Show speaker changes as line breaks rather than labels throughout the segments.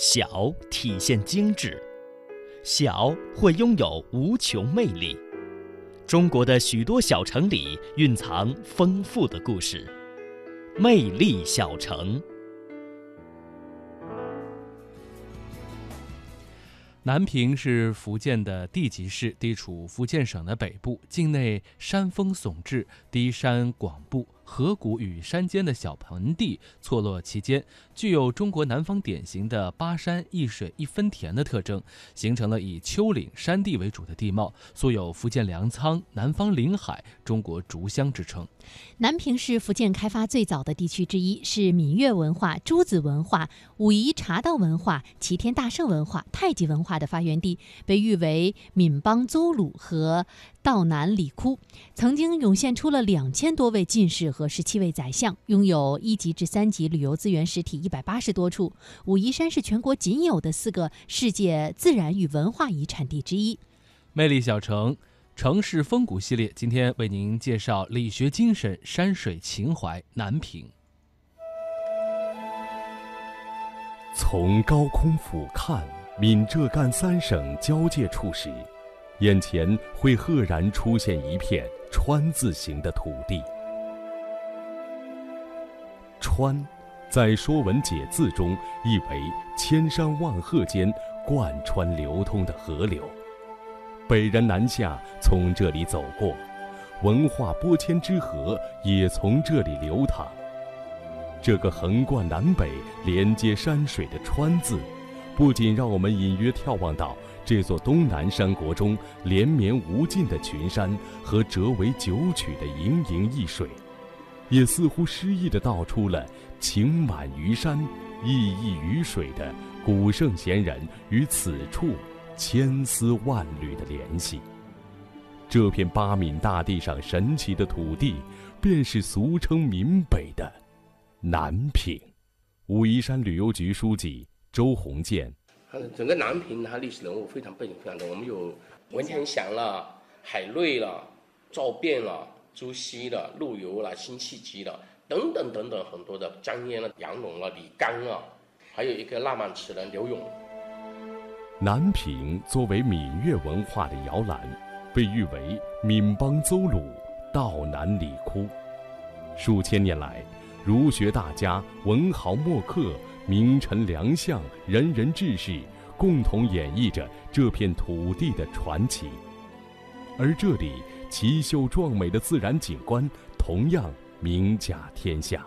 小体现精致，小会拥有无穷魅力。中国的许多小城里蕴藏丰富的故事，魅力小城。
南平是福建的地级市，地处福建省的北部，境内山峰耸峙，低山广布。河谷与山间的小盆地错落其间，具有中国南方典型的八山一水一分田的特征，形成了以丘陵山地为主的地貌，素有“福建粮仓”“南方林海”“中国竹乡”之称。
南平是福建开发最早的地区之一，是闽粤文化、诸子文化、武夷茶道文化、齐天大圣文化、太极文化的发源地，被誉为闽邦邹鲁和道南里窟，曾经涌现出了两千多位进士。和十七位宰相，拥有一级至三级旅游资源实体一百八十多处。武夷山是全国仅有的四个世界自然与文化遗产地之一。
魅力小城城市风骨系列，今天为您介绍理学精神、山水情怀南平。
从高空俯瞰闽浙赣三省交界处时，眼前会赫然出现一片川字形的土地。川，在《说文解字》中意为千山万壑间贯穿流通的河流，北人南下从这里走过，文化波迁之河也从这里流淌。这个横贯南北、连接山水的“川”字，不仅让我们隐约眺望到这座东南山国中连绵无尽的群山和折为九曲的盈盈一水。也似乎诗意地道出了情满于山，意溢于水的古圣贤人与此处千丝万缕的联系。这片八闽大地上神奇的土地，便是俗称闽北的南平。武夷山旅游局书记周鸿建：
整个南平它历史人物非常背景非常多，我们有文天祥了、海瑞了、赵卞了。朱熹了、陆游了、辛弃疾了等等等等很多的江淹了、杨龙了、李纲啊，还有一个浪漫词人柳永。
南平作为闽粤文化的摇篮，被誉为闽邦邹鲁、道南里窟。数千年来，儒学大家、文豪墨客、名臣良相、仁人志士共同演绎着这片土地的传奇，而这里。奇秀壮美的自然景观同样名甲天下。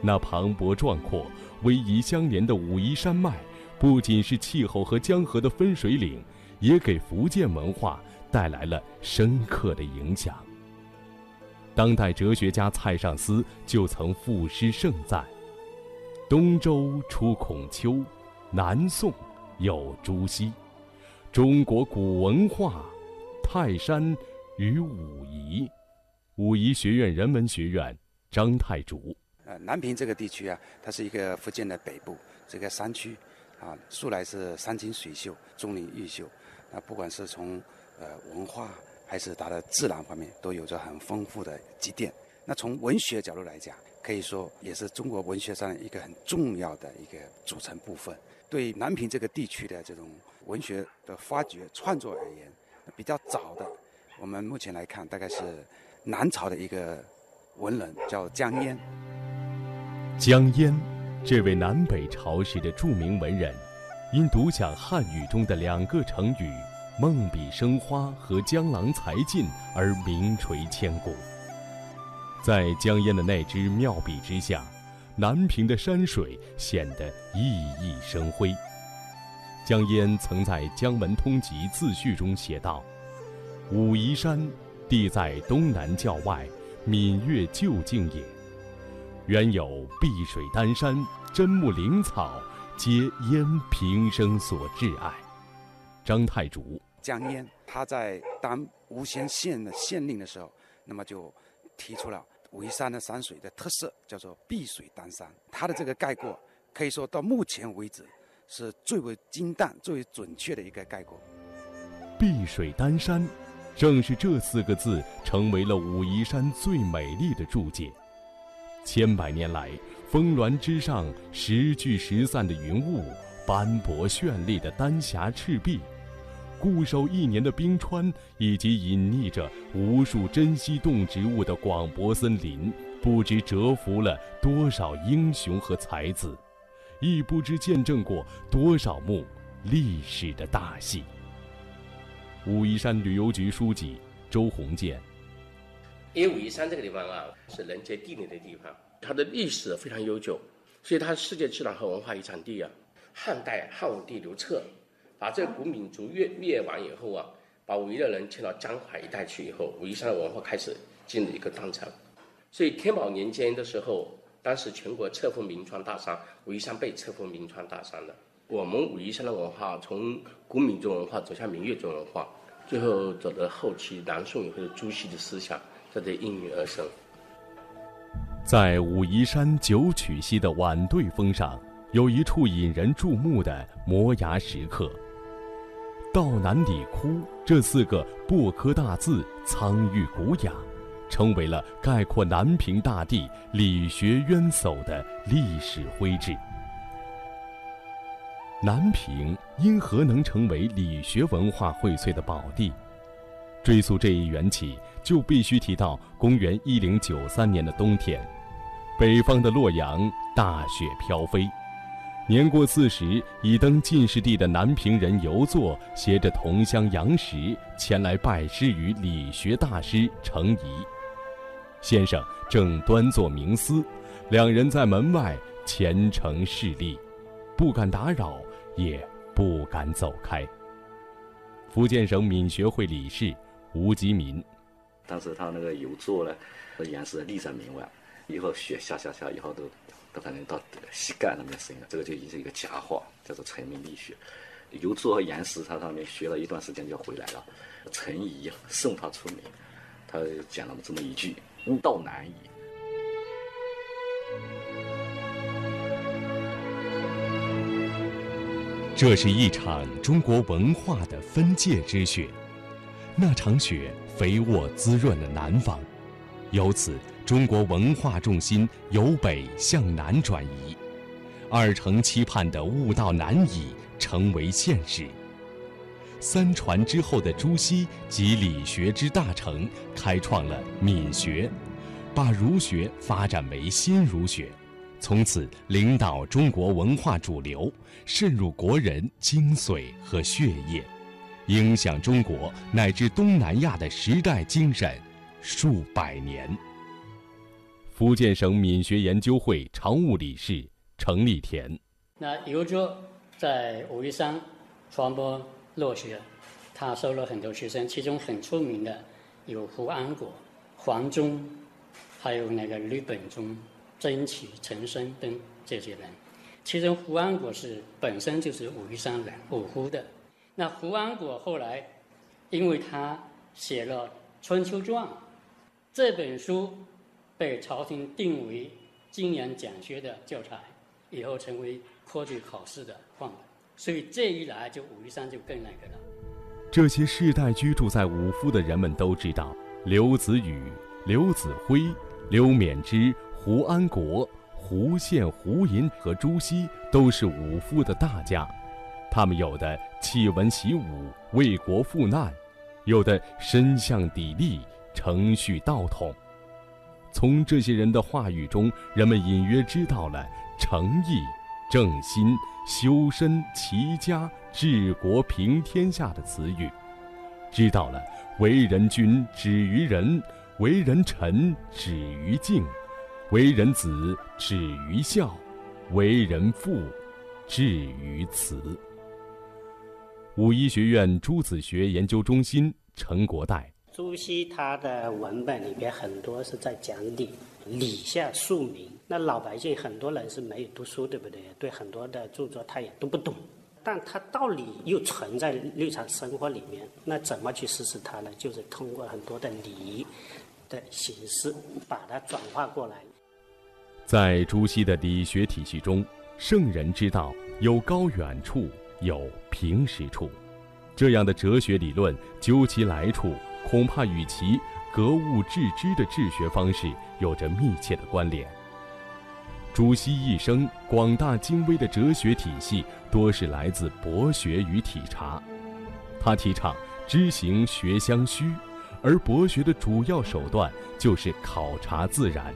那磅礴壮阔、逶迤相连的武夷山脉，不仅是气候和江河的分水岭，也给福建文化带来了深刻的影响。当代哲学家蔡尚思就曾赋诗盛赞：“东周出孔丘，南宋有朱熹，中国古文化，泰山。”与武夷，武夷学院人文学院张太竹。
呃，南平这个地区啊，它是一个福建的北部，这个山区，啊，素来是山清水秀、钟灵毓秀。那不管是从呃文化还是它的自然方面，都有着很丰富的积淀。那从文学角度来讲，可以说也是中国文学上一个很重要的一个组成部分。对南平这个地区的这种文学的发掘创作而言，比较早的。我们目前来看，大概是南朝的一个文人，叫江淹。
江淹，这位南北朝时的著名文人，因独享汉语中的两个成语“梦笔生花”和“江郎才尽”而名垂千古。在江淹的那支妙笔之下，南平的山水显得熠熠生辉。江淹曾在《江门通集自序》中写道。武夷山，地在东南郊外，闽粤旧境也。原有碧水丹山、针木灵草，皆烟平生所挚爱。张太祖
江淹他在当吴县县的县令的时候，那么就提出了武夷山的山水的特色，叫做碧水丹山。他的这个概括，可以说到目前为止是最为精淡、最为准确的一个概括。
碧水丹山。正是这四个字成为了武夷山最美丽的注解。千百年来，峰峦之上时聚时散的云雾，斑驳绚丽的丹霞赤壁，固守一年的冰川，以及隐匿着无数珍稀动植物的广博森林，不知蛰伏了多少英雄和才子，亦不知见证过多少幕历史的大戏。武夷山旅游局书记周鸿建，
因为武夷山这个地方啊，是人杰地灵的地方，它的历史非常悠久，所以它是世界自然和文化遗产地啊。汉代汉武帝刘彻把这个古民族灭灭完以后啊，把武夷的人迁到江淮一带去以后，武夷山的文化开始进入一个断层。所以天宝年间的时候，当时全国册封名川大山，武夷山被册封名川大山了。我们武夷山的文化从古闽族文化走向民乐族文化，最后走到后期南宋以后的朱熹的思想在这应运而生。
在武夷山九曲溪的晚对峰上。有一处引人注目的摩崖石刻，“道南里窟”这四个薄科大字苍郁古雅，成为了概括南平大地理学渊薮的历史徽志。南平因何能成为理学文化荟萃的宝地？追溯这一缘起，就必须提到公元一零九三年的冬天，北方的洛阳大雪飘飞。年过四十已登进士第的南平人游作，携着同乡杨时前来拜师于理学大师程颐。先生正端坐冥思，两人在门外虔诚侍立，不敢打扰，也不敢走开。福建省闽学会理事吴吉民，
当时他那个游作呢，和岩石立在门外，以后雪下下下以后都都。反正到膝盖那边深了，这个就已经是一个佳话，叫做成名立雪。游作和岩石，他上面学了一段时间就回来了。陈颐送他出名，他讲了这么一句：“吾道难矣。”
这是一场中国文化的分界之雪，那场雪肥沃滋润了南方，由此。中国文化重心由北向南转移，二程期盼的悟道难矣成为现实。三传之后的朱熹及理学之大成，开创了闽学，把儒学发展为新儒学，从此领导中国文化主流，渗入国人精髓和血液，影响中国乃至东南亚的时代精神数百年。福建省闽学研究会常务理事程立田，
那游作在武夷山传播落学，他收了很多学生，其中很出名的有胡安国、黄忠，还有那个吕本中、曾启、陈升等这些人。其中胡安国是本身就是武夷山人，武湖的。那胡安国后来，因为他写了《春秋传》这本书。被朝廷定为今年讲学的教材，以后成为科举考试的范本，所以这一来就武夷山就更那个了。
这些世代居住在武夫的人们都知道，刘子宇、刘子辉、刘勉之、胡安国、胡宪、胡寅和朱熹都是武夫的大家，他们有的弃文习武，为国赴难，有的身向砥砺，承续道统。从这些人的话语中，人们隐约知道了诚意、正心、修身、齐家、治国、平天下的词语，知道了为人君止于仁，为人臣止于敬，为人子止于孝，为人父止于慈。武医学院朱子学研究中心陈国代。
朱熹他的文本里边很多是在讲理，理下庶民。那老百姓很多人是没有读书，对不对？对很多的著作他也都不懂，但他道理又存在日常生活里面。那怎么去实施它呢？就是通过很多的礼的形式把它转化过来。
在朱熹的理学体系中，圣人之道有高远处，有平实处。这样的哲学理论究其来处。恐怕与其格物致知的治学方式有着密切的关联。朱熹一生广大精微的哲学体系，多是来自博学与体察。他提倡知行学相须，而博学的主要手段就是考察自然。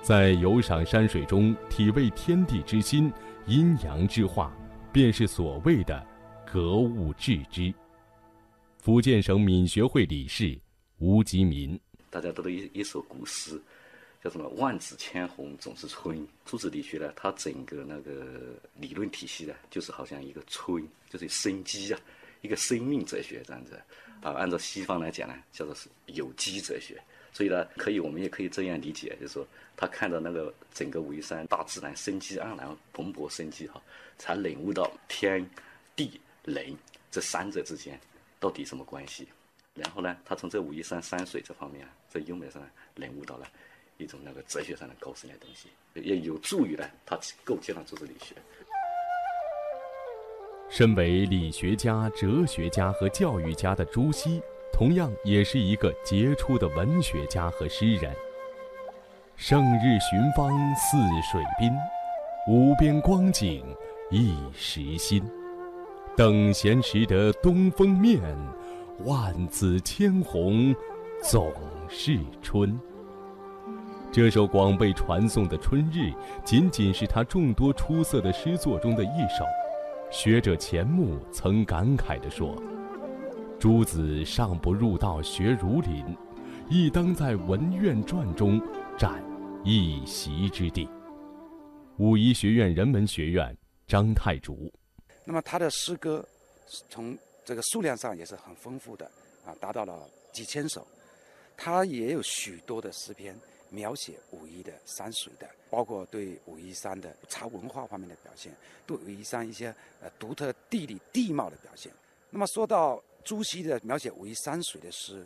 在游赏山水中，体味天地之心、阴阳之化，便是所谓的格物致知。福建省闽学会理事吴吉民，
大家都有一一首古诗，叫什么“万紫千红总是春”。朱子理学呢，它整个那个理论体系呢，就是好像一个春，就是生机啊，一个生命哲学这样子。啊，按照西方来讲呢，叫做是有机哲学。所以呢，可以我们也可以这样理解，就是说，他看到那个整个武夷山大自然生机盎然、蓬勃生机哈，才领悟到天、地、人这三者之间到底什么关系。然后呢，他从这武夷山山水这方面啊，在优美上领悟到了一种那个哲学上的高深的东西，也有助于呢他构建了组织理学。
身为理学家、哲学家和教育家的朱熹。同样也是一个杰出的文学家和诗人。胜日寻芳泗水滨，无边光景一时新。等闲识得东风面，万紫千红总是春。这首广被传颂的《春日》，仅仅是他众多出色的诗作中的一首。学者钱穆曾感慨地说。诸子尚不入道学儒林，亦当在文苑传中占一席之地。武夷学院人文学院张太竹，
那么他的诗歌从这个数量上也是很丰富的啊，达到了几千首。他也有许多的诗篇描写武夷的山水的，包括对武夷山的茶文化方面的表现，对武夷山一些呃独特地理地貌的表现。那么说到。朱熹的描写武夷山水的诗，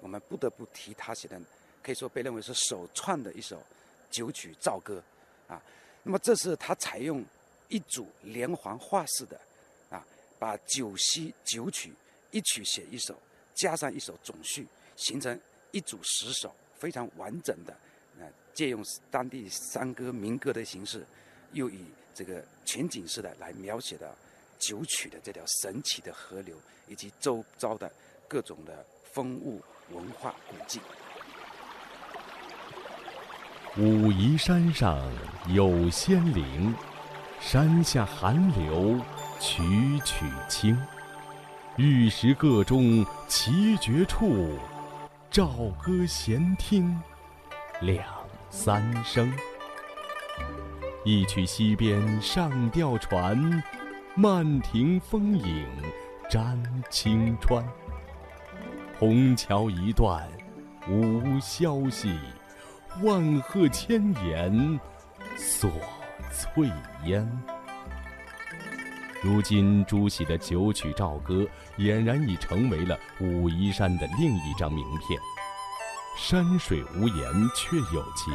我们不得不提他写的，可以说被认为是首创的一首九曲棹歌，啊，那么这是他采用一组连环画式的，啊，把九溪九曲一曲写一首，加上一首总序，形成一组十首非常完整的，啊，借用当地山歌民歌的形式，又以这个全景式的来描写的。九曲的这条神奇的河流，以及周遭的各种的风物、文化古迹。
武夷山上有仙灵，山下寒流曲曲清。玉石各中奇绝处，棹歌闲听两三声。一曲溪边上吊船。漫庭风影沾青川，虹桥一段无消息，万壑千岩锁翠烟。如今朱熹的九曲棹歌俨然已成为了武夷山的另一张名片。山水无言却有情，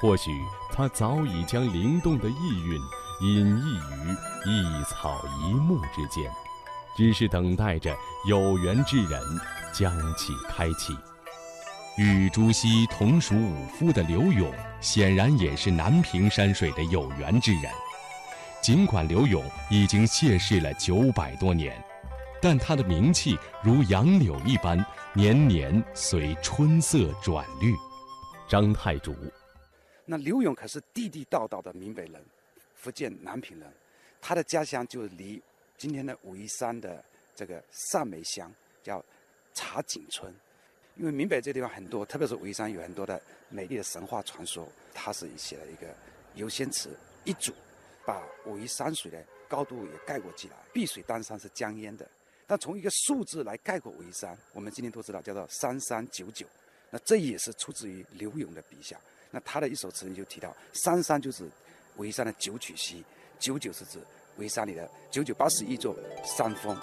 或许他早已将灵动的意蕴。隐逸于一草一木之间，只是等待着有缘之人将其开启。
与朱熹同属武夫的刘永，显然也是南屏山水的有缘之人。尽管刘永已经谢世了九百多年，但他的名气如杨柳一般，年年随春色转绿。
张太祖，
那刘永可是地地道道的闽北人。福建南平人，他的家乡就离今天的武夷山的这个上梅乡，叫茶井村。因为闽北这地方很多，特别是武夷山有很多的美丽的神话传说。他是写了一个游仙词一组，把武夷山水的高度也概括起来。碧水丹山是江淹的，但从一个数字来概括武夷山，我们今天都知道叫做三三九九。那这也是出自于刘永的笔下。那他的一首词就提到三三就是。武夷山的九曲溪，九九是指武夷山里的九九八十一座山峰。